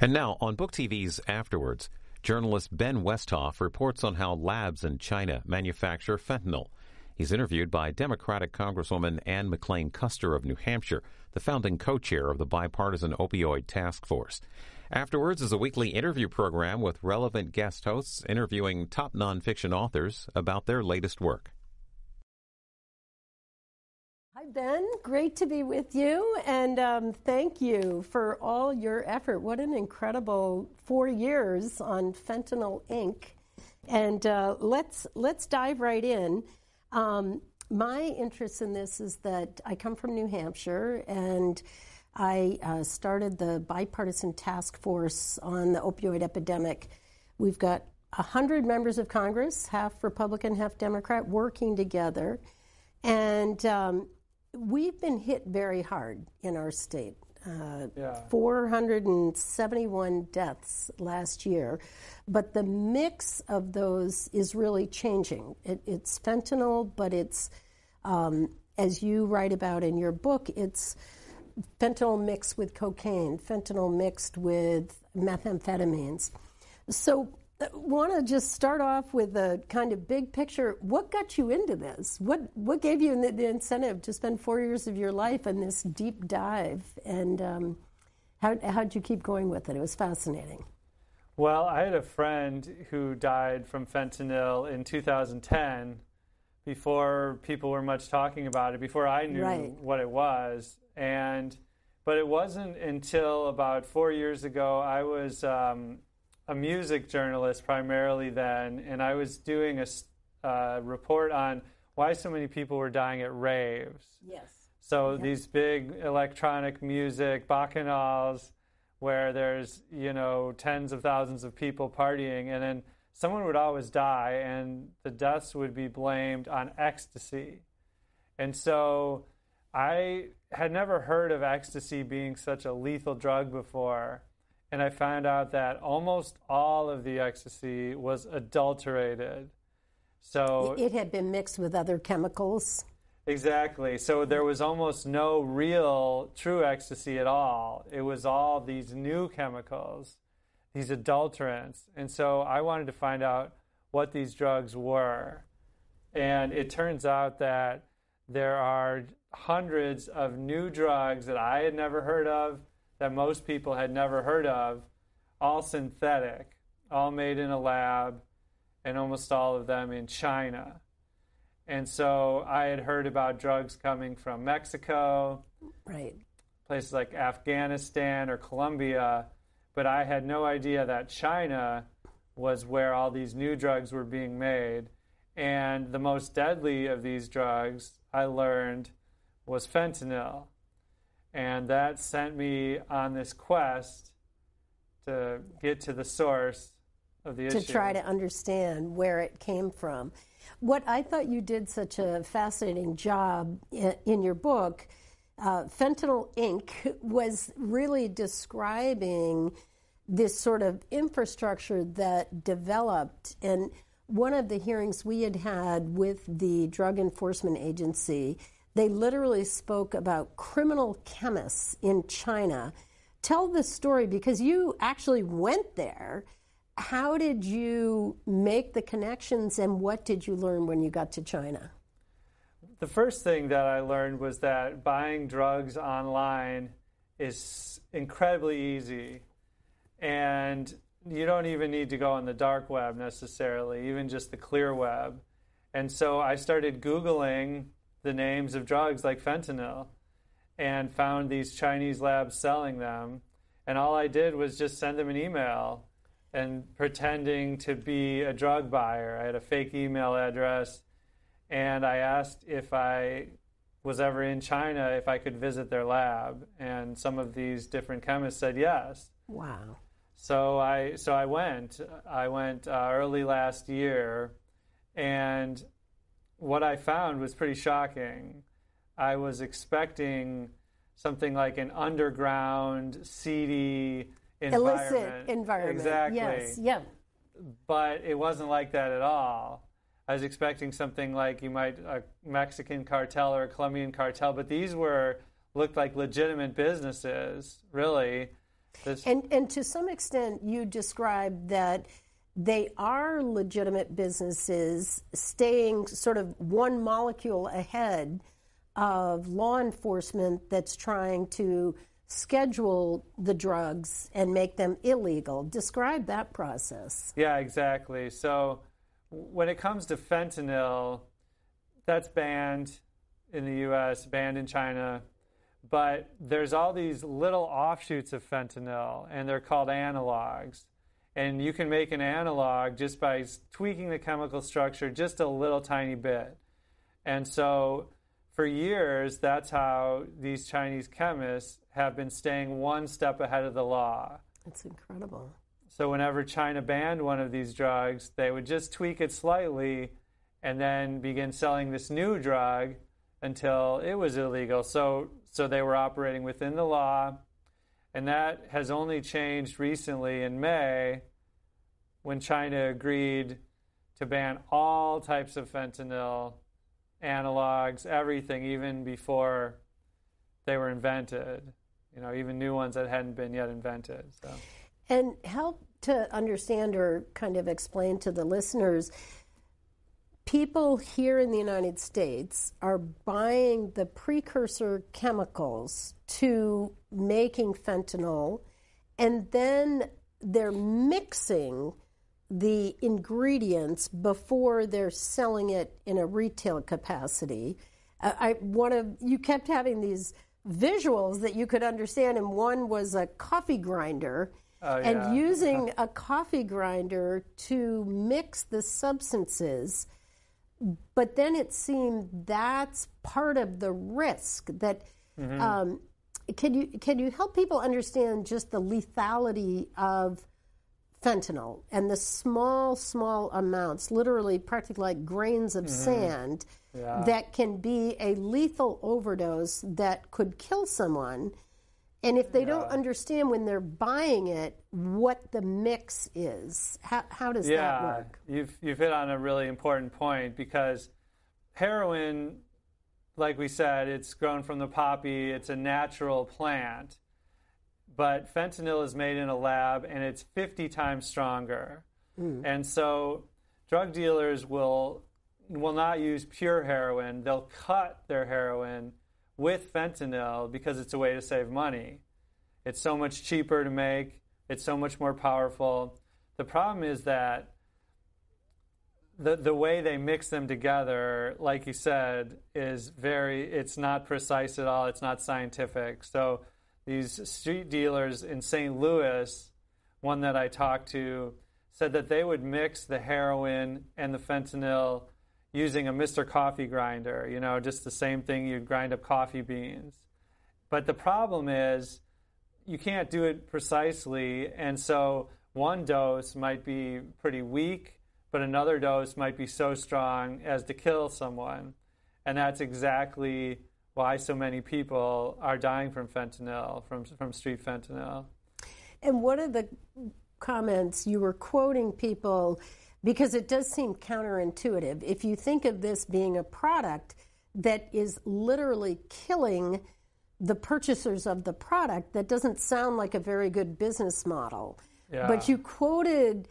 And now on Book TV's Afterwards, journalist Ben Westhoff reports on how labs in China manufacture fentanyl. He's interviewed by Democratic Congresswoman Ann McLane Kuster of New Hampshire, the founding co-chair of the bipartisan opioid task force. Afterwards is a weekly interview program with relevant guest hosts interviewing top nonfiction authors about their latest work. Ben. Great to be with you. And um, thank you for all your effort. What an incredible four years on Fentanyl Inc. And uh, let's, let's dive right in. Um, my interest in this is that I come from New Hampshire and I uh, started the bipartisan task force on the opioid epidemic. We've got 100 members of Congress, half Republican, half Democrat, working together. And um, we've been hit very hard in our state. Uh, yeah. 471 deaths last year, but the mix of those is really changing. It, it's fentanyl, but it's, um, as you write about in your book, it's fentanyl mixed with cocaine, fentanyl mixed with methamphetamines. So want to just start off with a kind of big picture. What got you into this? What what gave you the, the incentive to spend four years of your life in this deep dive? And um, how how'd you keep going with it? It was fascinating. Well, I had a friend who died from fentanyl in 2010 before people were much talking about it, before I knew right. what it was. And but it wasn't until about four years ago I was um, a music journalist primarily then, and I was doing a uh, report on why so many people were dying at raves. Yes. So these big electronic music bacchanals, where there's you know tens of thousands of people partying, and then someone would always die, and the deaths would be blamed on ecstasy. And so I had never heard of ecstasy being such a lethal drug before and I found out that almost all of the ecstasy was adulterated. So it had been mixed with other chemicals. Exactly. So there was almost no real true ecstasy at all. It was all these new chemicals, these adulterants. And so I wanted to find out what these drugs were. And it turns out that there are hundreds of new drugs that I had never heard of that most people had never heard of, all synthetic, all made in a lab, and almost all of them in China. And so I had heard about drugs coming from Mexico, right? Places like Afghanistan or Colombia, but I had no idea that China was where all these new drugs were being made. And the most deadly of these drugs, I learned, was fentanyl. And that sent me on this quest to get to the source of the to issue. To try to understand where it came from. What I thought you did such a fascinating job in, your book, uh, Fentanyl Inc., was really describing this sort of infrastructure that developed. And one of the hearings we had had with the Drug Enforcement Agency they literally spoke about criminal chemists in China. Tell the story because you actually went there. How did you make the connections and what did you learn when you got to China? The first thing that I learned was that buying drugs online is incredibly easy. And you don't even need to go on the dark web necessarily, even just the clear web. And so I started Googling the names of drugs like fentanyl and found these Chinese labs selling them. And all I did was just send them an email and pretending to be a drug buyer. I had a fake email address and I asked if I was ever in China if I could visit their lab. And some of these different chemists said yes. Wow. So I so I went. I went uh, early last year, and what I found was pretty shocking. I was expecting something like an underground, seedy environment. Illicit environment. Exactly. Yes. Yeah. But it wasn't like that at all. I was expecting something like you might a Mexican cartel or a Colombian cartel, but these were looked like legitimate businesses, really, This, And and to some extent, you described that they are legitimate businesses staying sort of one molecule ahead of law enforcement that's trying to schedule the drugs and make them illegal. Describe that process. Yeah, exactly. So when it comes to fentanyl, that's banned in the US, banned in China. But there's all these little offshoots of fentanyl, and they're called analogs. And you can make an analog just by tweaking the chemical structure just a little tiny bit. And so for years, that's how these Chinese chemists have been staying one step ahead of the law. It's incredible. So whenever China banned one of these drugs, they would just tweak it slightly and then begin selling this new drug until it was illegal. So so they were operating within the law. And that has only changed recently in May when China agreed to ban all types of fentanyl, analogs, everything, even before they were invented. You know, even new ones that hadn't been yet invented. So. And help to understand or kind of explain to the listeners people here in the United States are buying the precursor chemicals to making fentanyl, and then they're mixing the ingredients before they're selling it in a retail capacity. Uh, I one of you kept having these visuals that you could understand, and one was a coffee grinder. Oh, and using a coffee grinder to mix the substances but then it seemed that's part of the risk that um, can you can you help people understand just the lethality of fentanyl and the small small amounts literally practically like grains of mm-hmm. sand Yeah. that can be a lethal overdose that could kill someone. And if they don't understand when they're buying it what the mix is. How, how does that yeah, work? You've you've hit on a really important point because heroin, like we said, it's grown from the poppy. It's a natural plant, but fentanyl is made in a lab and it's 50 times stronger. Hmm. And so, drug dealers will will not use pure heroin. They'll cut their heroin with fentanyl because it's a way to save money. It's so much cheaper to make. It's so much more powerful. The problem is that the the way they mix them together, like you said, is very. It's not precise at all. It's not scientific. So these street dealers in St. Louis, one that I talked to, said that they would mix the heroin and the fentanyl using a Mr. Coffee grinder. You know, just the same thing you'd grind up coffee beans. But the problem is you can't do it precisely, and so one dose might be pretty weak, but another dose might be so strong as to kill someone. And that's exactly why so many people are dying from fentanyl, from, from street fentanyl. And one of the comments you were quoting people because it does seem counterintuitive. If you think of this being a product that is literally killing the purchasers of the product, that doesn't sound like a very good business model. Yeah. But you quoted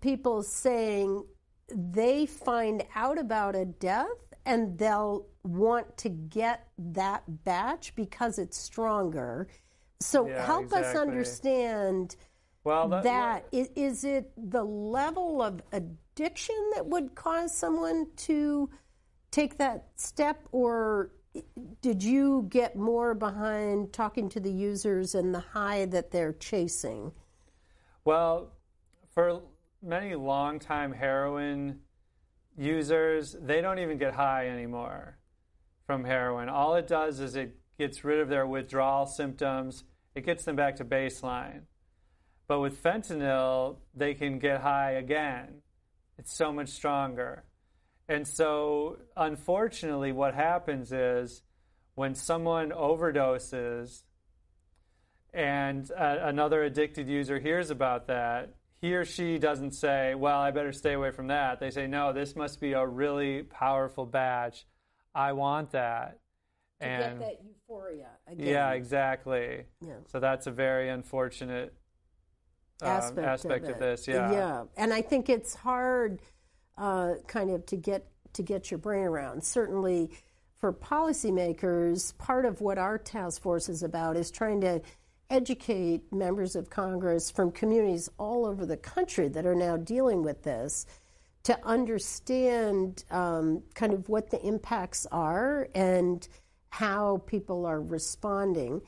people saying they find out about a death and they'll want to get that batch because it's stronger. So Yeah, help us understand Well, that, that is, is it the level of addiction that would cause someone to take that step or did you get more behind talking to the users and the high that they're chasing Well, for many longtime heroin users, they don't even get high anymore from heroin. All it does is it gets rid of their withdrawal symptoms, it gets them back to baseline. But with fentanyl, they can get high again. It's so much stronger. And so, unfortunately, what happens is when someone overdoses, and uh, another addicted user hears about that, he or she doesn't say, Well, I better stay away from that. They say, No, this must be a really powerful batch. I want that. to and get that euphoria again. yeah, exactly. Yeah. So that's a very unfortunate um, aspect, aspect of, of this. Yeah. yeah, and I think it's hard, uh, kind of, to get to get your brain around. Certainly, for policymakers, part of what our task force is about is trying to educate members of Congress from communities all over the country that are now dealing with this to understand um, kind of what the impacts are and how people are responding.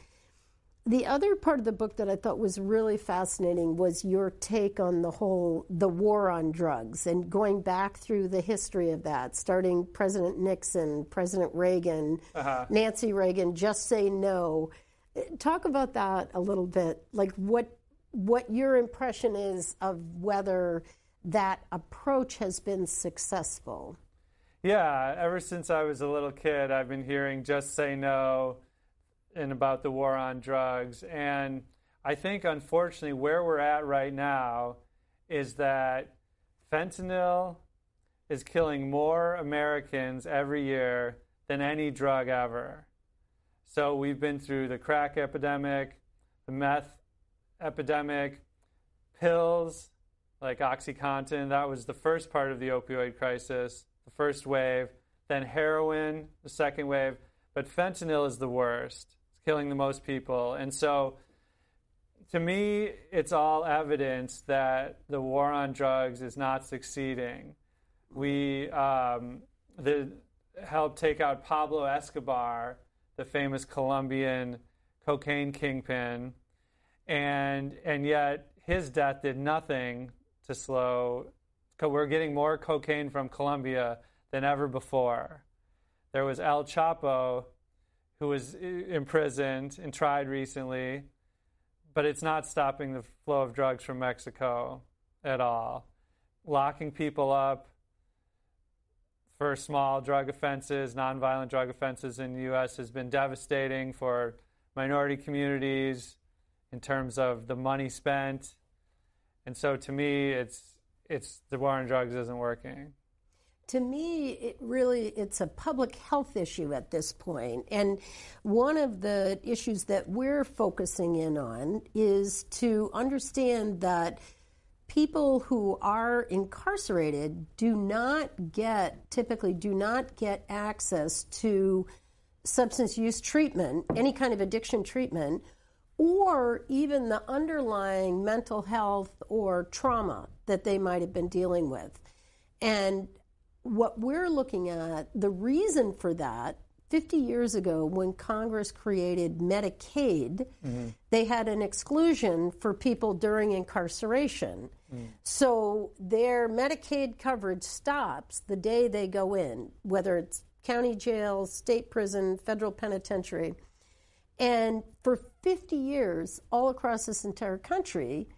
The other part of the book that I thought was really fascinating was your take on the whole the war on drugs and going back through the history of that, starting President Nixon, President Reagan, Nancy Reagan, just say no. Talk about that a little bit, like what what your impression is of whether that approach has been successful. Yeah, ever since I was a little kid, I've been hearing just say no and about the war on drugs. And I think, unfortunately, where we're at right now is that fentanyl is killing more Americans every year than any drug ever. So we've been through the crack epidemic, the meth epidemic, pills like OxyContin. That was the first part of the opioid crisis, the first wave. Then heroin, the second wave. But fentanyl is the worst. It's killing the most people. And so, to me, it's all evidence that the war on drugs is not succeeding. We um, the, helped take out Pablo Escobar, the famous Colombian cocaine kingpin, and and yet his death did nothing to slow. We're getting more cocaine from Colombia than ever before. There was El Chapo, who was uh, imprisoned and tried recently, but it's not stopping the flow of drugs from Mexico at all. Locking people up for small drug offenses, nonviolent drug offenses in the U.S. has been devastating for minority communities in terms of the money spent. And so to me, it's, it's the war on drugs isn't working to me it really it's a public health issue at this point. and one of the issues that we're focusing in on is to understand that people who are incarcerated do not get typically do not get access to substance use treatment any kind of addiction treatment or even the underlying mental health or trauma that they might have been dealing with. And what we're looking at, the reason for that, 50 years ago, when Congress created Medicaid, mm-hmm. they had an exclusion for people during incarceration. Mm. So their Medicaid coverage stops the day they go in, whether it's county jail, state prison, federal penitentiary. And for 50 years, all across this entire country,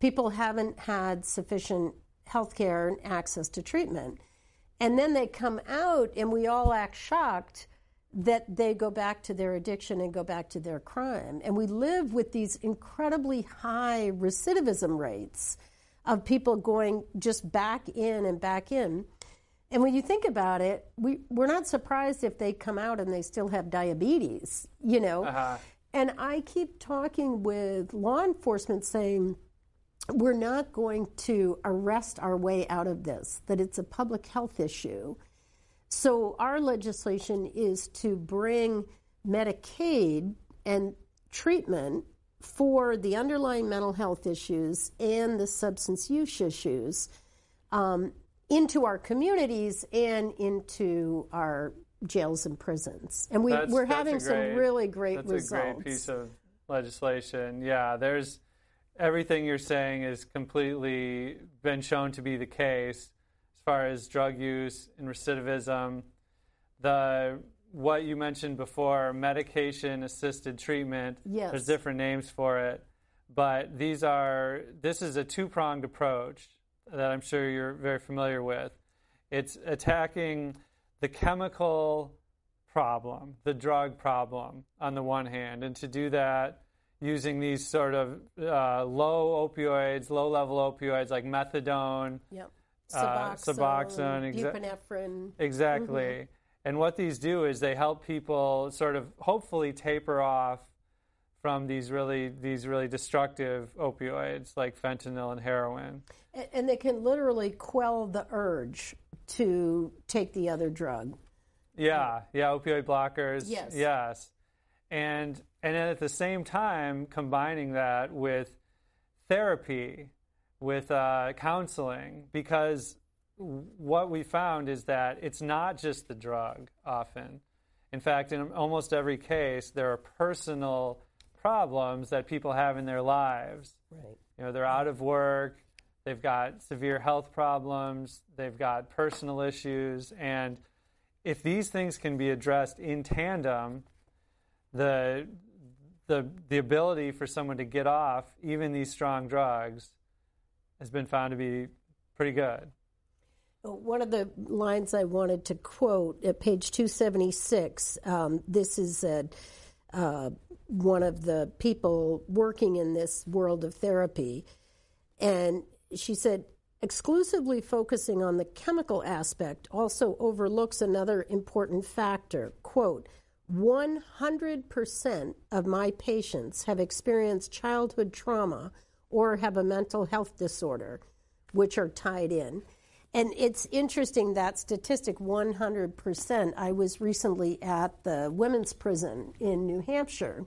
people haven't had sufficient health care and access to treatment. And then they come out, and we all act shocked that they go back to their addiction and go back to their crime. And we live with these incredibly high recidivism rates of people going just back in and back in. And when you think about it, we, we're not surprised if they come out and they still have diabetes, you know? Uh-huh. And I keep talking with law enforcement saying, we're not going to arrest our way out of this, that it's a public health issue. So, our legislation is to bring Medicaid and treatment for the underlying mental health issues and the substance use issues um, into our communities and into our jails and prisons. And we, are having great, some really great that's results. That's a great piece of legislation. Yeah, there's everything you're saying has completely been shown to be the case as far as drug use and recidivism. The what you mentioned before, medication assisted treatment. Yes. There's different names for it. But these are this is a two pronged approach that I'm sure you're very familiar with. It's attacking the chemical problem, the drug problem on the one hand, and to do that using these sort of uh, low opioids, low level opioids like methadone, yep. Suboxone, Suboxone exa- epinephrine. Exactly. Mm-hmm. And what these do is they help people sort of hopefully taper off from these really these really destructive opioids like fentanyl and heroin. And, and they can literally quell the urge to take the other drug. Yeah, yeah, opioid blockers. Yes. Yes. And and then at the same time combining that with therapy, with uh, counseling, because what we found is that it's not just the drug often. In fact, in almost every case, there are personal problems that people have in their lives. Right. You know, they're out of work, they've got severe health problems, they've got personal issues, and if these things can be addressed in tandem, the the the ability for someone to get off even these strong drugs has been found to be pretty good. One of the lines I wanted to quote at page 276, um, this is a, uh, one of the people working in this world of therapy. And she said, exclusively focusing on the chemical aspect also overlooks another important factor. Quote, 100% of my patients have experienced childhood trauma or have a mental health disorder, which are tied in. And it's interesting that statistic 100%. I was recently at the women's prison in New Hampshire,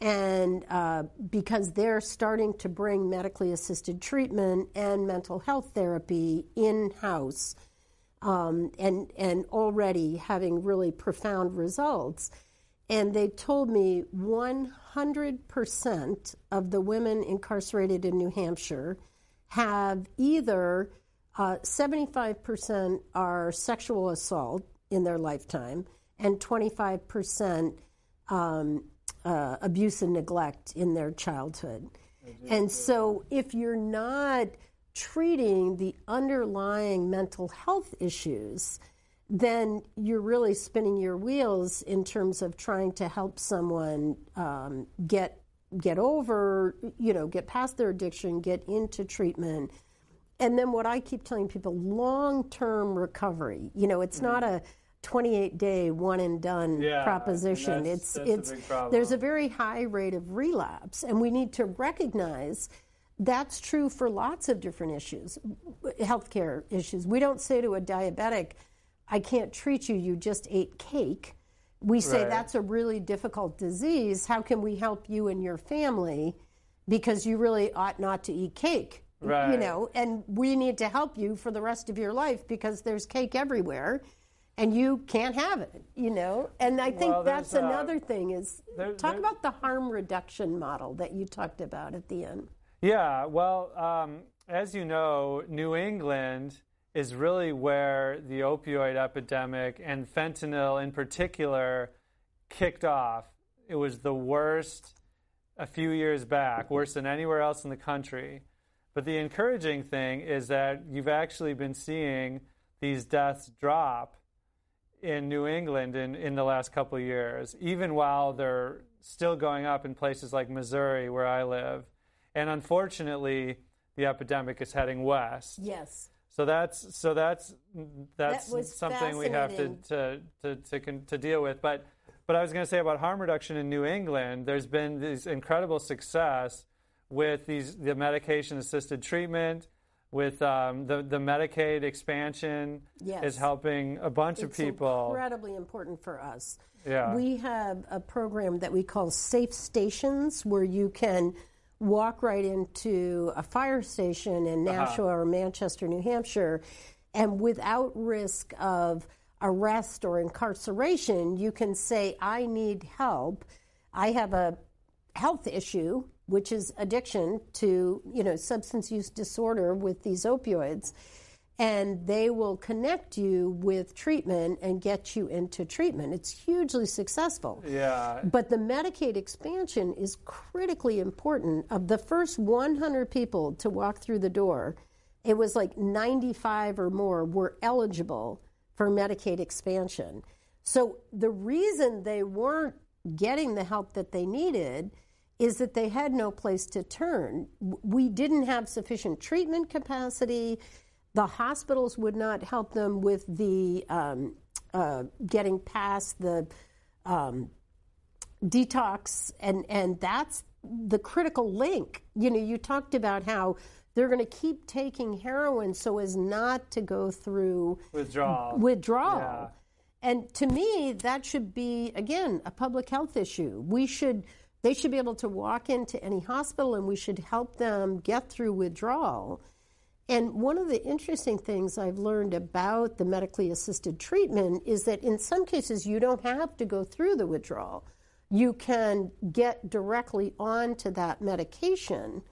and uh, because they're starting to bring medically assisted treatment and mental health therapy in house um, and and already having really profound results. And they told me 100% of the women incarcerated in New Hampshire have either uh, 75% are sexual assault in their lifetime, and 25% um, uh, abuse and neglect in their childhood. And so, if you're not treating the underlying mental health issues, then you're really spinning your wheels in terms of trying to help someone um, get get over, you know, get past their addiction, get into treatment. And then what I keep telling people, long-term recovery. You know, it's mm-hmm. not a 28 day one and done yeah, proposition. That's, it's that's it's there's a very high rate of relapse and we need to recognize that's true for lots of different issues, healthcare issues. We don't say to a diabetic, I can't treat you, you just ate cake. We say right. that's a really difficult disease. How can we help you and your family? Because you really ought not to eat cake. Right. You know, and we need to help you for the rest of your life because there's cake everywhere and you can't have it, you know? And I think well, that's uh, another thing is there, talk there, about the harm reduction model that you talked about at the end. Yeah, well, um, as you know, New England is really where the opioid epidemic and fentanyl in particular kicked off. It was the worst a few years back, worse than anywhere else in the country. But the encouraging thing is that you've actually been seeing these deaths drop in New England in, in the last couple of years, even while they're still going up in places like Missouri, where I live. And unfortunately, the epidemic is heading west. Yes. So that's so that's that's that something we have to to, to to to deal with. But but I was going to say about harm reduction in New England. There's been this incredible success with these the medication assisted treatment. With um, the the Medicaid expansion yes. is helping a bunch it's of people. Incredibly important for us. Yeah. We have a program that we call Safe Stations, where you can walk right into a fire station in uh-huh. Nashua uh-huh. or Manchester, New Hampshire, and without risk of arrest or incarceration, you can say, I need help. I have a health issue, which is addiction to, you know, substance use disorder with these opioids and they will connect you with treatment and get you into treatment. It's hugely successful. Yeah. But the Medicaid expansion is critically important. Of the first 100 people to walk through the door, it was like 95 or more were eligible for Medicaid expansion. So the reason they weren't getting the help that they needed is that they had no place to turn. We didn't have sufficient treatment capacity the hospitals would not help them with the um, uh, getting past the um, detox, and and that's the critical link. You know, you talked about how they're going to keep taking heroin so as not to go through withdrawal. Withdrawal. Yeah. And to me, that should be again a public health issue. We should they should be able to walk into any hospital and we should help them get through withdrawal. And one of the interesting things I've learned about the medically assisted treatment is that in some cases you don't have to go through the withdrawal. You can get directly onto that medication,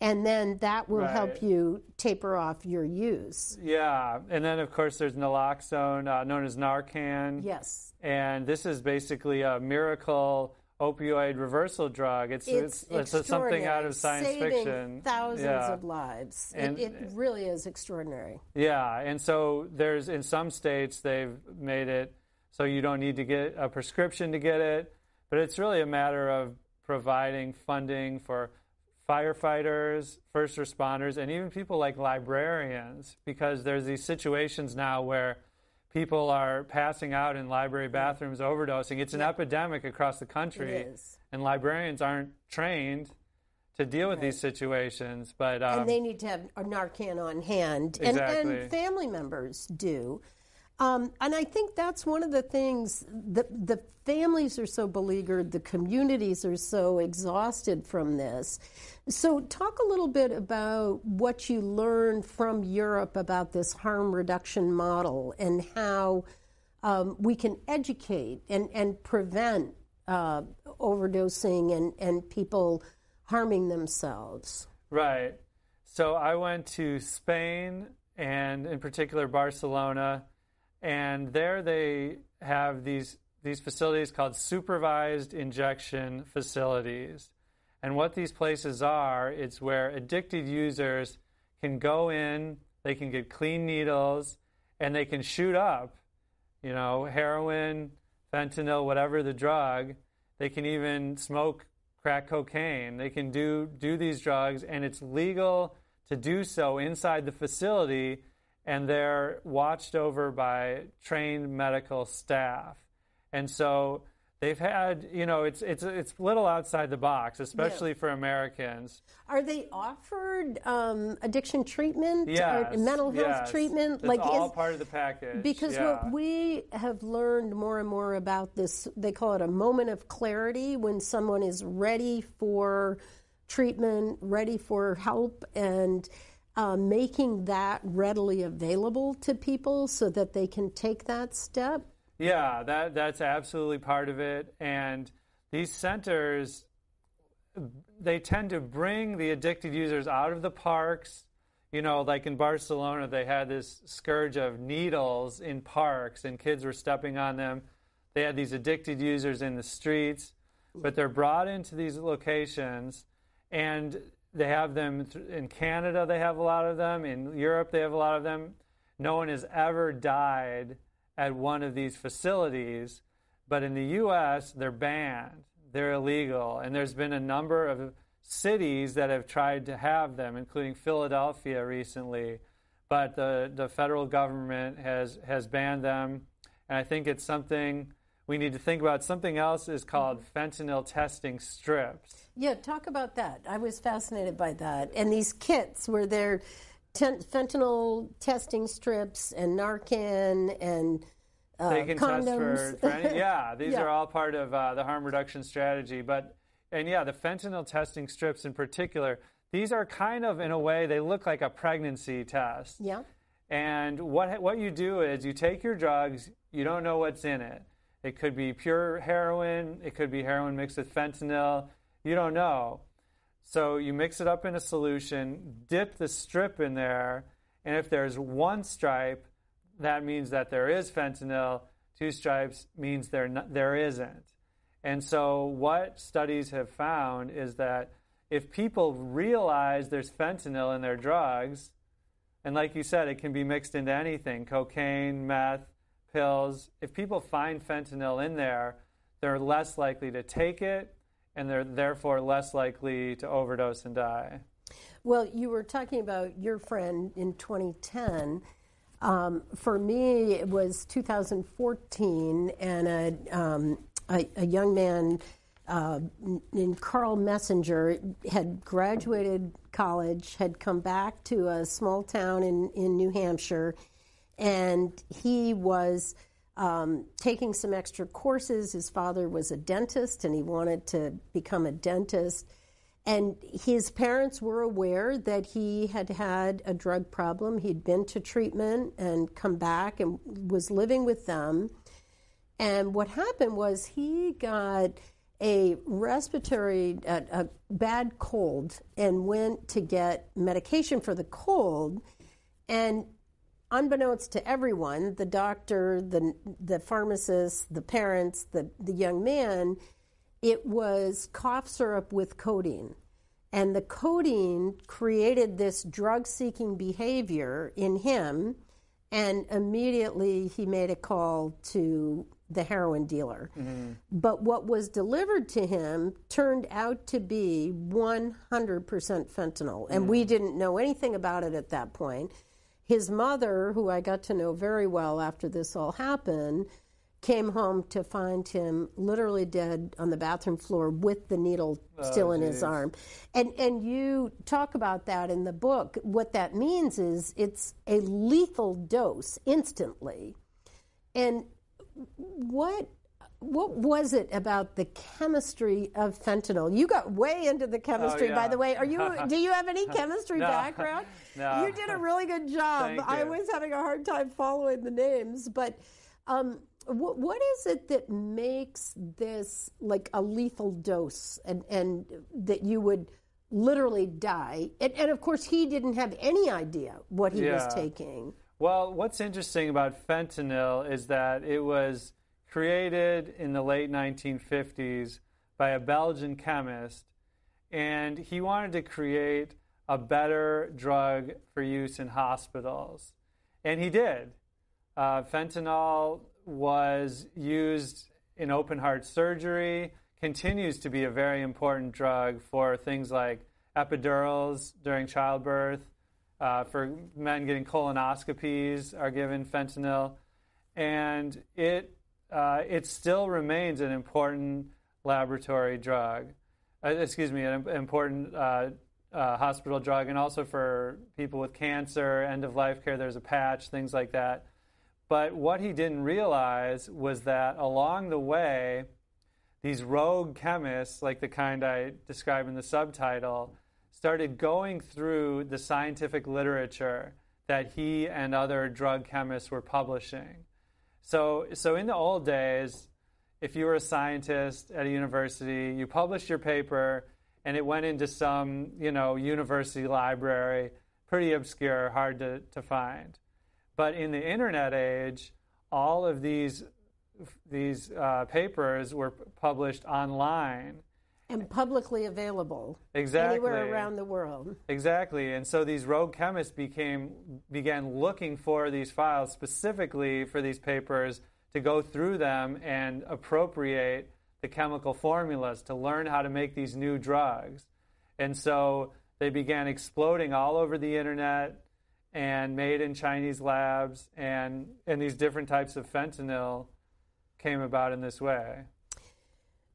and then that will Right. help you taper off your use. Yeah, and then of course there's naloxone, uh, known as Narcan. Yes. and this is basically a miracle opioid reversal drug. It's It's, it's, it's something out of science saving fiction. Thousands yeah. of lives. And- it, it really is extraordinary. Yeah, and so there's in some states they've made it so you don't need to get a prescription to get it, but it's really a matter of providing funding for firefighters, first responders, and even people like librarians because there's these situations now where people are passing out in library bathrooms overdosing. It's an epidemic across the country. It is. And librarians aren't trained to deal with these situations, but um, and they need to have a Narcan on hand, and, and family members do. Um, and I think that's one of the things. that the families are so beleaguered, the communities are so exhausted from this. So, talk a little bit about what you learned from Europe about this harm reduction model and how um, we can educate and and prevent uh, overdosing and and people harming themselves. Right. So I went to Spain and, in particular, Barcelona, and there they have these these facilities called supervised injection facilities. And what these places are, it's where addicted users can go in, they can get clean needles, and they can shoot up, you know, heroin, fentanyl, whatever the drug. They can even smoke crack cocaine. They can do do these drugs, and it's legal to do so inside the facility, and they're watched over by trained medical staff. And so they've had, you know, it's it's it's a little outside the box, especially for Americans. Are they offered um, addiction treatment Yes, or mental health yes. treatment? That's all is- part of the package. because yeah. what we have learned more and more about this, they call it a moment of clarity when someone is ready for treatment, ready for help, and uh, making that readily available to people so that they can take that step. Yeah, that that's absolutely part of it. And these centers, they tend to bring the addicted users out of the parks. You know, like in Barcelona, they had this scourge of needles in parks, and kids were stepping on them. They had these addicted users in the streets, but they're brought into these locations, and they have them in Canada. They have a lot of them in Europe. They have a lot of them. No one has ever died at one of these facilities, but in the U.S., they're banned. They're illegal, and there's been a number of cities that have tried to have them, including Philadelphia recently. But the, the federal government has, has banned them, and I think it's something we need to think about. Something else is called fentanyl testing strips. Yeah, talk about that. I was fascinated by that. And these kits where they're ten- fentanyl testing strips and Narcan and uh, they can condoms. test for, for any, yeah these Yeah. are all part of uh, the harm reduction strategy but and yeah the fentanyl testing strips in particular these are kind of in a way they look like a pregnancy test yeah. and what what you do is you take your drugs you don't know what's in it it could be pure heroin it could be heroin mixed with fentanyl you don't know so you mix it up in a solution dip the strip in there and if there's one stripe that means that there is fentanyl. Two stripes means there there isn't. And so what studies have found is that if people realize there's fentanyl in their drugs, and like you said, it can be mixed into anything, cocaine, meth, pills. If people find fentanyl in there, they're less likely to take it and they're therefore less likely to overdose and die. Well, you were talking about your friend in 2010. Um, for me, it was 2014, and a, um, a, a, young man uh, named Carl Messenger had graduated college, had come back to a small town in, in New Hampshire, and he was um, taking some extra courses. His father was a dentist, and he wanted to become a dentist. And his parents were aware that he had had a drug problem. He'd been to treatment and come back and was living with them. And what happened was he got a respiratory, a, a bad cold, and went to get medication for the cold. And unbeknownst to everyone, the doctor, the, the pharmacist, the parents, the, the young man, it was cough syrup with codeine. And the codeine created this drug seeking behavior in him, and immediately he made a call to the heroin dealer. Mm-hmm. But what was delivered to him turned out to be 100% fentanyl, and mm. we didn't know anything about it at that point. His mother, who I got to know very well after this all happened, came home to find him literally dead on the bathroom floor with the needle oh, still in geez. his arm. And and you talk about that in the book. What that means is it's a lethal dose instantly. And what what was it about the chemistry of fentanyl? You got way into the chemistry, oh, yeah. by the way. Are you? do you have any chemistry no. background? No. You did a really good job. I was having a hard time following the names, but um, what, what is it that makes this like a lethal dose, and and that you would literally die? And, and of course, he didn't have any idea what he yeah. was taking. Well, what's interesting about fentanyl is that it was created in the late 1950s by a Belgian chemist, and he wanted to create a better drug for use in hospitals. And he did. Uh, fentanyl was used in open heart surgery, continues to be a very important drug for things like epidurals during childbirth. Uh, for men getting colonoscopies are given fentanyl. And it uh, it still remains an important laboratory drug. Uh, excuse me, an important uh, uh, hospital drug, and also for people with cancer, end of life care, there's a patch, things like that. But what he didn't realize was that along the way, these rogue chemists, like the kind I describe in the subtitle, started going through the scientific literature that he and other drug chemists were publishing. So, so in the old days, if you were a scientist at a university, you published your paper and it went into some, you know, university library, pretty obscure, hard to, to find. But in the internet age, all of these these uh, papers were published online and publicly available exactly. anywhere around the world. Exactly and so these rogue chemists became began looking for these files specifically for these papers to go through them and appropriate the chemical formulas to learn how to make these new drugs. And so they began exploding all over the internet and made in chinese labs and and these different types of fentanyl came about in this way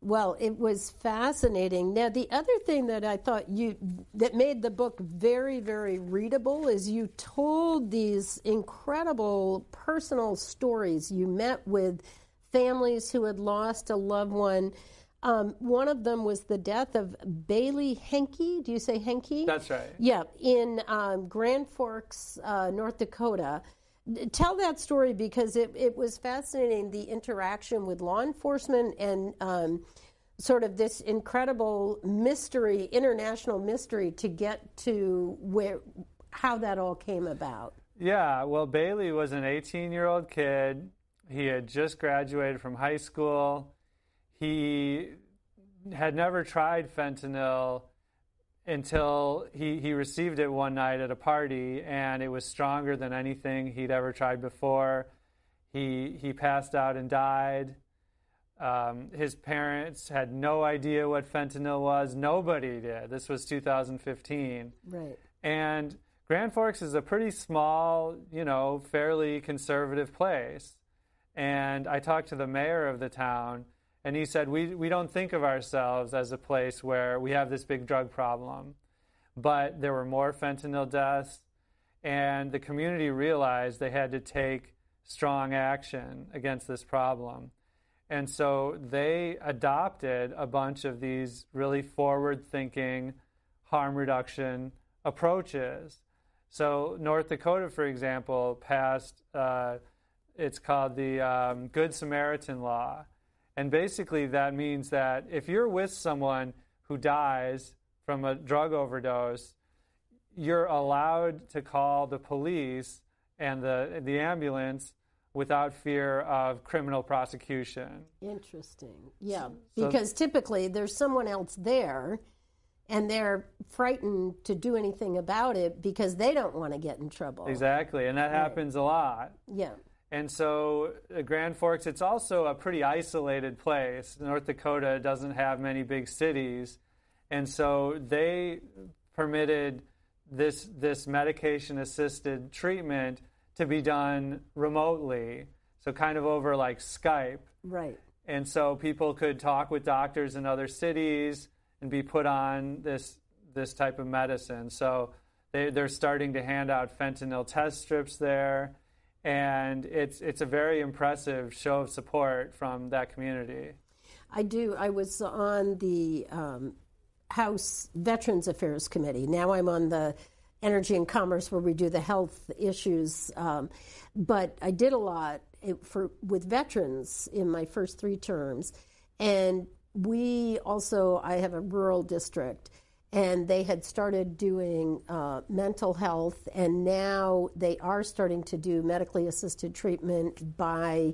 well, it was fascinating. Now, the other thing that I thought you that made the book very, very readable is you told these incredible personal stories. You met with families who had lost a loved one. Um, one of them was the death of Bailey Henke. Do you say Henke? That's right. Yeah, in um, Grand Forks, uh, North Dakota. Tell that story because it, it was fascinating the interaction with law enforcement and um, sort of this incredible mystery, international mystery, to get to where how that all came about. Yeah, well, Bailey was an 18 year old kid. He had just graduated from high school. He had never tried fentanyl until he, he received it one night at a party, and it was stronger than anything he'd ever tried before. He, he passed out and died. Um, his parents had no idea what fentanyl was. Nobody did. This was 2015. Right. And Grand Forks is a pretty small, you know, fairly conservative place. And I talked to the mayor of the town, and he said, we, we don't think of ourselves as a place where we have this big drug problem. But there were more fentanyl deaths, and the community realized they had to take strong action against this problem. And so they adopted a bunch of these really forward thinking harm reduction approaches. So, North Dakota, for example, passed, uh, it's called the um, Good Samaritan Law. And basically, that means that if you're with someone who dies from a drug overdose, you're allowed to call the police and the, the ambulance without fear of criminal prosecution. Interesting. Yeah, so, because typically there's someone else there and they're frightened to do anything about it because they don't want to get in trouble. Exactly, and that right. happens a lot. Yeah. And so, uh, Grand Forks, it's also a pretty isolated place. North Dakota doesn't have many big cities. And so, they permitted this, this medication assisted treatment to be done remotely. So, kind of over like Skype. Right. And so, people could talk with doctors in other cities and be put on this, this type of medicine. So, they, they're starting to hand out fentanyl test strips there. And it's, it's a very impressive show of support from that community. I do. I was on the um, House Veterans Affairs Committee. Now I'm on the energy and commerce where we do the health issues. Um, but I did a lot for with veterans in my first three terms, and we also I have a rural district, and they had started doing uh, mental health, and now they are starting to do medically assisted treatment by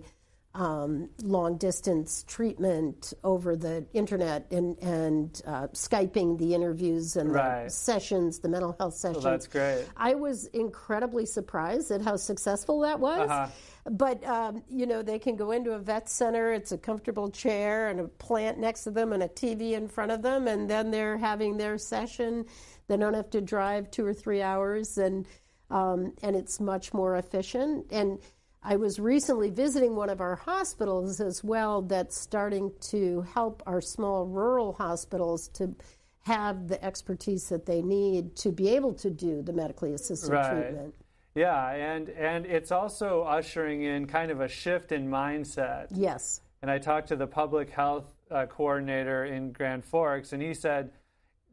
um, long distance treatment over the internet and, and uh, Skyping the interviews and right. the sessions, the mental health sessions. Well, that's great. I was incredibly surprised at how successful that was. Uh-huh. But, um, you know, they can go into a vet center, it's a comfortable chair and a plant next to them and a TV in front of them, and then they're having their session. They don't have to drive two or three hours, and, um, and it's much more efficient. And I was recently visiting one of our hospitals as well that's starting to help our small rural hospitals to have the expertise that they need to be able to do the medically assisted right. treatment. Yeah, and and it's also ushering in kind of a shift in mindset. Yes. And I talked to the public health uh, coordinator in Grand Forks, and he said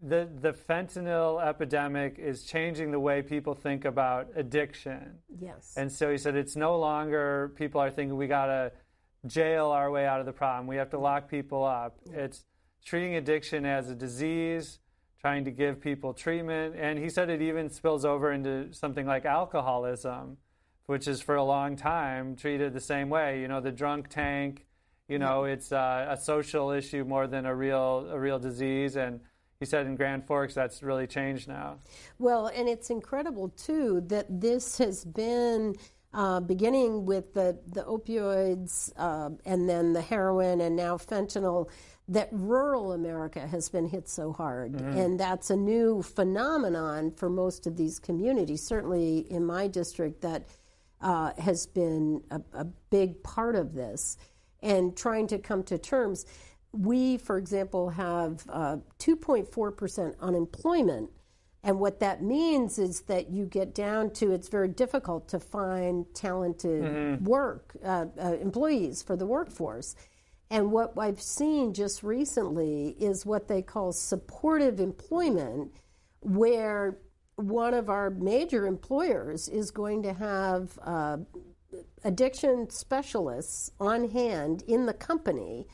the the fentanyl epidemic is changing the way people think about addiction. Yes. And so he said it's no longer people are thinking we got to jail our way out of the problem. We have to lock people up. It's treating addiction as a disease, trying to give people treatment, and he said it even spills over into something like alcoholism, which is for a long time treated the same way. You know, the drunk tank. You know, it's uh, a social issue more than a real a real disease and he said in Grand Forks that's really changed now. Well, and it's incredible too that this has been uh, beginning with the the opioids uh, and then the heroin and now fentanyl. That rural America has been hit so hard, mm-hmm. and that's a new phenomenon for most of these communities. Certainly in my district, that uh, has been a, a big part of this, and trying to come to terms we, for example, have uh, 2.4% unemployment. And what that means is that you get down to it's very difficult to find talented mm-hmm. work, uh, uh, employees for the workforce. And what I've seen just recently is what they call supportive employment, where one of our major employers is going to have uh, addiction specialists on hand in the company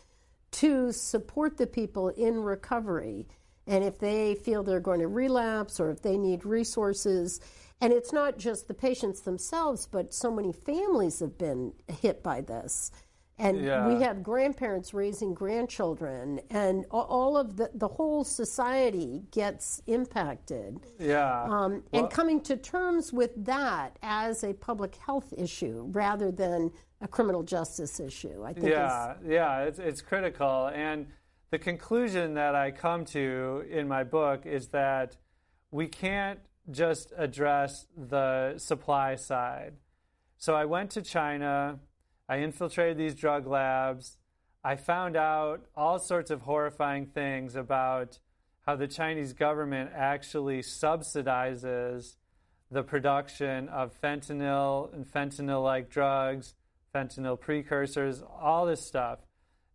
to support the people in recovery. And if they feel they're going to relapse or if they need resources, and it's not just the patients themselves, but so many families have been hit by this. And yeah. we have grandparents raising grandchildren, and all of the, the whole society gets impacted. Yeah. Um, well, and coming to terms with that as a public health issue rather than a criminal justice issue. I think. Yeah, is, yeah, it's, it's critical. And the conclusion that I come to in my book is that we can't just address the supply side. So I went to China, I infiltrated these drug labs, I found out all sorts of horrifying things about how the Chinese government actually subsidizes the production of fentanyl and fentanyl like drugs, fentanyl precursors, all this stuff.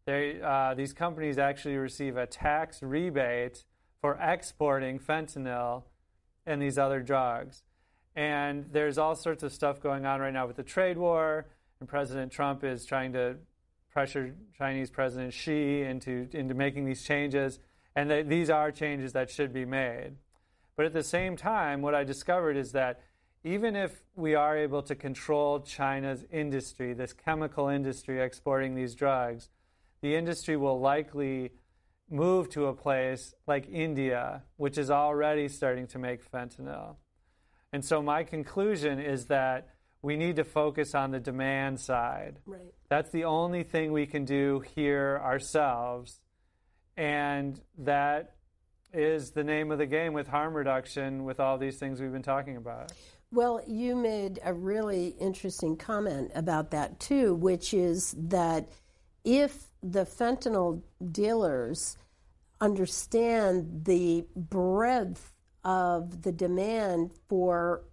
They, uh, these companies actually receive a tax rebate for exporting fentanyl and these other drugs. And there's all sorts of stuff going on right now with the trade war, and President Trump is trying to pressure Chinese President Xi into, into making these changes. And these are changes that should be made. But at the same time, what I discovered is that even if we are able to control China's industry, this chemical industry exporting these drugs, the industry will likely move to a place like India, which is already starting to make fentanyl. And so my conclusion is that we need to focus on the demand side. Right. That's the only thing we can do here ourselves. And that is the name of the game with harm reduction, with all these things we've been talking about. Well, you made a really interesting comment about that too, which is that if the fentanyl dealers understand the breadth of the demand for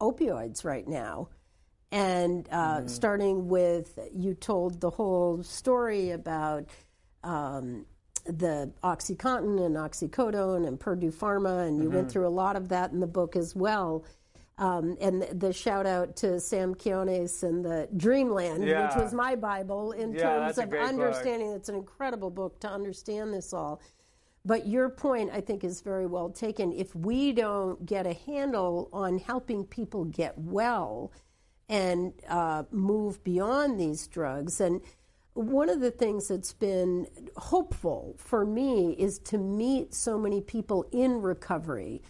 opioids right now, and uh, mm. starting with you told the whole story about um, the OxyContin and oxycodone and Purdue Pharma, and you mm-hmm. went through a lot of that in the book as well. Um, and the, shout out to Sam Quinones and the Dreamland, yeah. which was my Bible in yeah, terms of understanding. Book. It's an incredible book to understand this all. But your point, I think, is very well taken. If we don't get a handle on helping people get well and uh, move beyond these drugs, and one of the things that's been hopeful for me is to meet so many people in recovery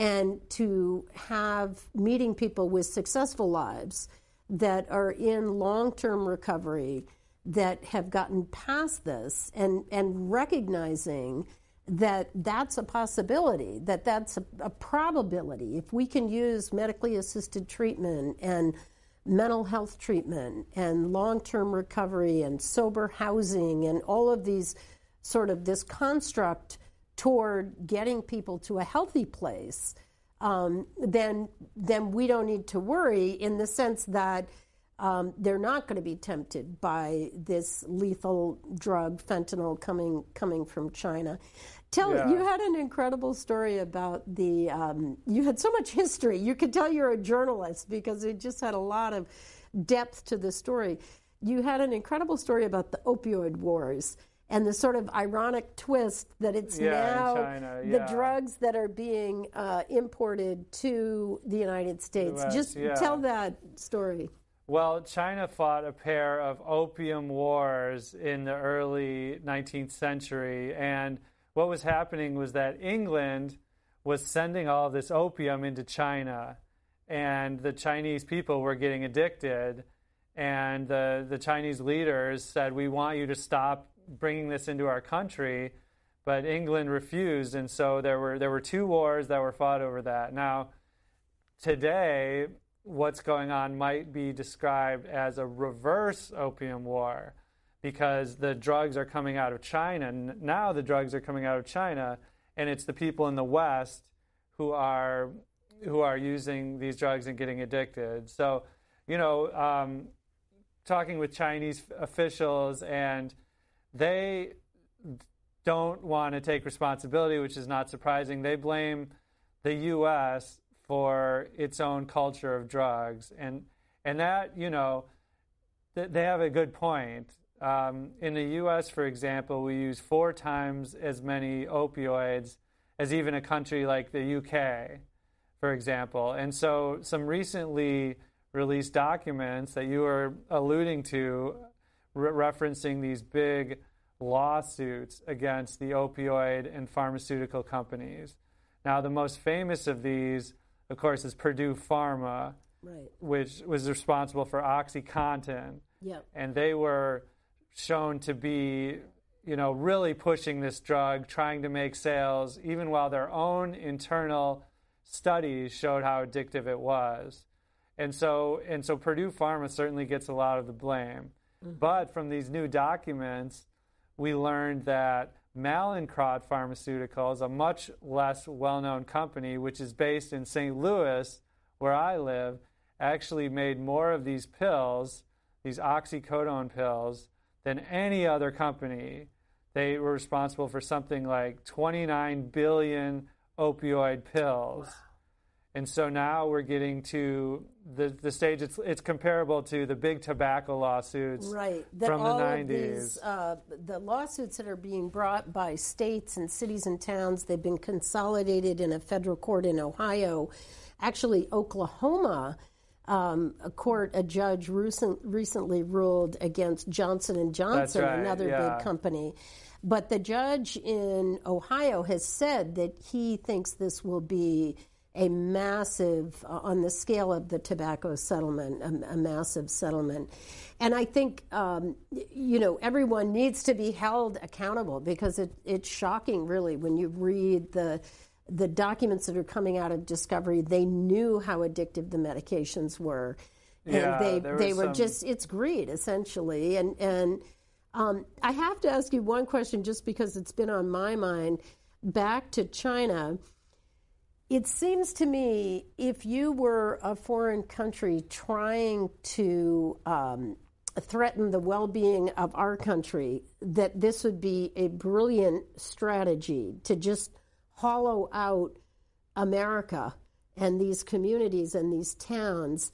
and to have meeting people with successful lives that are in long term recovery that have gotten past this and, and recognizing that that's a possibility, that that's a, a probability. If we can use medically assisted treatment and mental health treatment and long term recovery and sober housing and all of these sort of this construct toward getting people to a healthy place, um, then then we don't need to worry in the sense that um, they're not going to be tempted by this lethal drug fentanyl coming coming from China. Tell yeah. you had an incredible story about the. Um, you had so much history. You could tell you're a journalist because it just had a lot of depth to the story. You had an incredible story about the opioid wars and the sort of ironic twist that it's yeah, now China, yeah. the drugs that are being uh, imported to the United States. US, Just yeah. tell that story. Well, China fought a pair of opium wars in the early 19th century, and what was happening was that England was sending all of this opium into China, and the Chinese people were getting addicted. And the, the Chinese leaders said, We want you to stop bringing this into our country. But England refused, and so there were, there were two wars that were fought over that. Now, today, what's going on might be described as a reverse opium war because the drugs are coming out of China. Now the drugs are coming out of China, and it's the people in the West who are who are using these drugs and getting addicted. So, you know, um, talking with Chinese officials, and they don't want to take responsibility, which is not surprising. They blame the U.S. for its own culture of drugs, and and that you know, they have a good point. Um, in the US, for example, we use four times as many opioids as even a country like the UK, for example. And so, some recently released documents that you were alluding to, re- referencing these big lawsuits against the opioid and pharmaceutical companies. Now, the most famous of these, of course, is Purdue Pharma, right. which was responsible for OxyContin. Yep. And they were shown to be, you know, really pushing this drug, trying to make sales, even while their own internal studies showed how addictive it was. And so, and so Purdue Pharma certainly gets a lot of the blame. Mm-hmm. But from these new documents, we learned that Mallinckrodt Pharmaceuticals, a much less well known company, which is based in St. Louis, where I live, actually made more of these pills, these oxycodone pills, than any other company. They were responsible for something like 29 billion opioid pills. Wow. And so now we're getting to the, the stage, it's, it's comparable to the big tobacco lawsuits right. that from the 90s. These, uh, the lawsuits that are being brought by states and cities and towns, they've been consolidated in a federal court in Ohio. Actually, Oklahoma. Um, a court, a judge recent, recently ruled against Johnson and Johnson, right, another yeah. big company. But the judge in Ohio has said that he thinks this will be a massive, uh, on the scale of the tobacco settlement, a, a massive settlement. And I think, um, you know, everyone needs to be held accountable because it, it's shocking, really, when you read the the documents that are coming out of Discovery. They knew how addictive the medications were, and yeah, they they were some... just it's greed essentially. And and um, I have to ask you one question, just because it's been on my mind. Back to China it seems to me if you were a foreign country trying to um, threaten the well being of our country, that this would be a brilliant strategy to just hollow out America and these communities and these towns.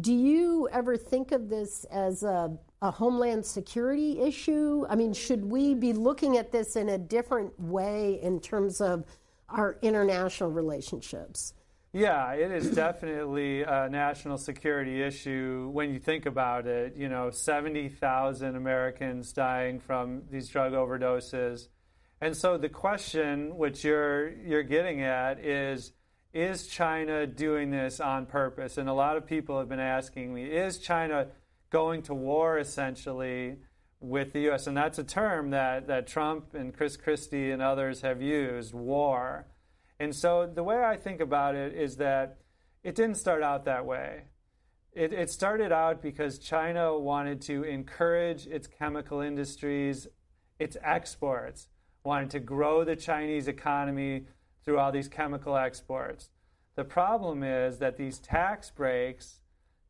Do you ever think of this as a, a homeland security issue? I mean, should we be looking at this in a different way in terms of our international relationships. Yeah, it is definitely a national security issue when you think about it. You know, 70,000 Americans dying from these drug overdoses. And so the question which you're you're getting at is is China doing this on purpose? And a lot of people have been asking me, is China going to war essentially with the U.S., and that's a term that, that Trump and Chris Christie and others have used war. And so the way I think about it is that it didn't start out that way. It, it started out because China wanted to encourage its chemical industries, its exports, wanted to grow the Chinese economy through all these chemical exports. The problem is that these tax breaks,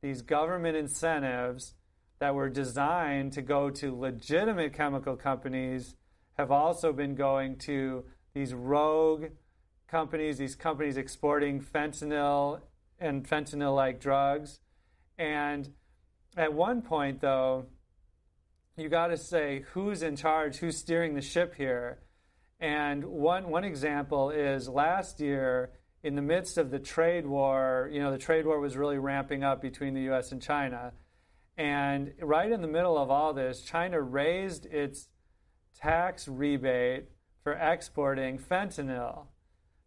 these government incentives, that were designed to go to legitimate chemical companies have also been going to these rogue companies, these companies exporting fentanyl and fentanyl like drugs. And at one point, though, you got to say who's in charge, who's steering the ship here. And one, one example is last year, in the midst of the trade war, you know, the trade war was really ramping up between the US and China. And right in the middle of all this, China raised its tax rebate for exporting fentanyl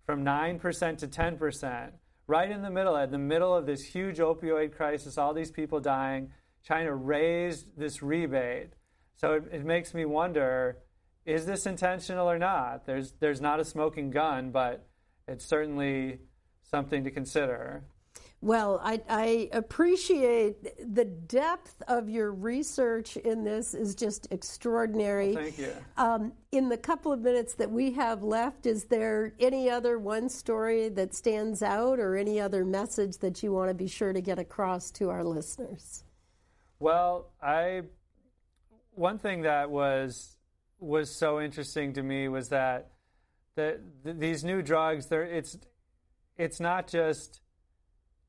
from 9% to 10%. Right in the middle, at the middle of this huge opioid crisis, all these people dying, China raised this rebate. So it, it makes me wonder is this intentional or not? There's, there's not a smoking gun, but it's certainly something to consider. Well, I, I, appreciate the depth of your research in this is just extraordinary. Well, thank you. Um, in the couple of minutes that we have left, is there any other one story that stands out, or any other message that you want to be sure to get across to our listeners? Well, I one thing that was was so interesting to me was that that th- these new drugs, there it's it's not just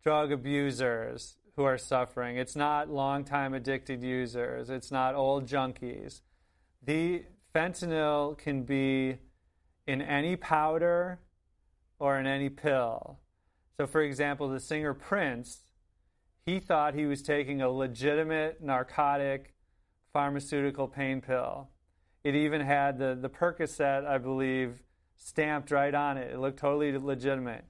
drug abusers who are suffering. It's not long-time addicted users. It's not old junkies. The fentanyl can be in any powder or in any pill. So, for example, the singer Prince, he thought he was taking a legitimate narcotic pharmaceutical pain pill. It even had the, the Percocet, I believe, stamped right on it. It looked totally legitimate.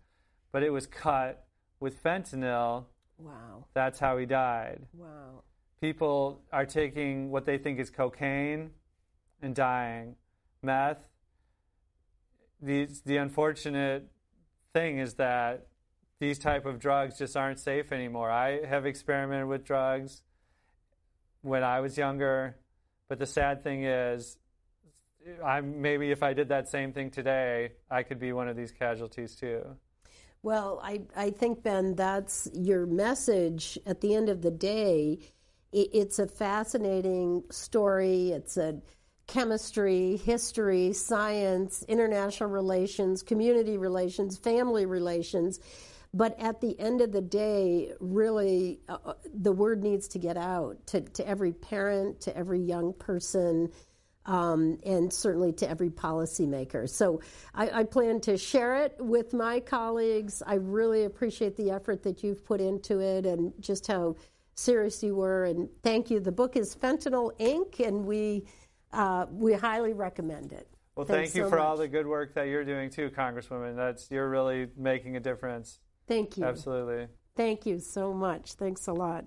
But it was cut with fentanyl, wow, that's how he died. Wow. People are taking what they think is cocaine and dying. Meth. The, the unfortunate thing is that these type of drugs just aren't safe anymore. I have experimented with drugs when I was younger, but the sad thing is, I maybe if I did that same thing today, I could be one of these casualties too. Well, I, I think, Ben, that's your message at the end of the day. It, it's a fascinating story. It's a chemistry, history, science, international relations, community relations, family relations. But at the end of the day, really, uh, uh, the word needs to get out to, to every parent, to every young person, um, and certainly to every policymaker. So I, I, plan to share it with my colleagues. I really appreciate the effort that you've put into it and just how serious you were. And thank you. The book is Fentanyl Inc., and we uh, we highly recommend it. Well, Thanks thank you so for much. all the good work that you're doing too, Congresswoman. That's you're really making a difference. Thank you. Absolutely. Thank you so much. Thanks a lot.